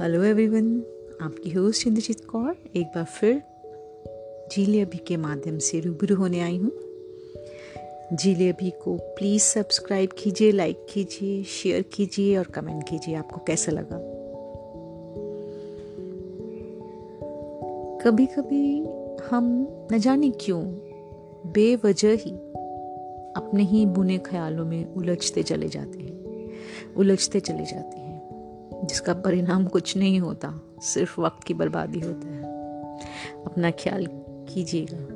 Hello everyone आपकी host Indrajit Kaur, एक बार फिर जीले अभी के माध्यम से रूबरू होने आई हूँ। जीले अभी को प्लीज़ सब्सक्राइब कीजिए लाइक कीजिए शेयर कीजिए और कमेंट कीजिए, आपको कैसा लगा? कभी कभी हम न जाने क्यों बेवजह ही अपने ही बुने ख्यालों में उलझते चले जाते हैं, उलझते चले जाते हैं। जिसका परिणाम कुछ नहीं होता सिर्फ़ वक्त की बर्बादी होता है। अपना ख्याल कीजिएगा।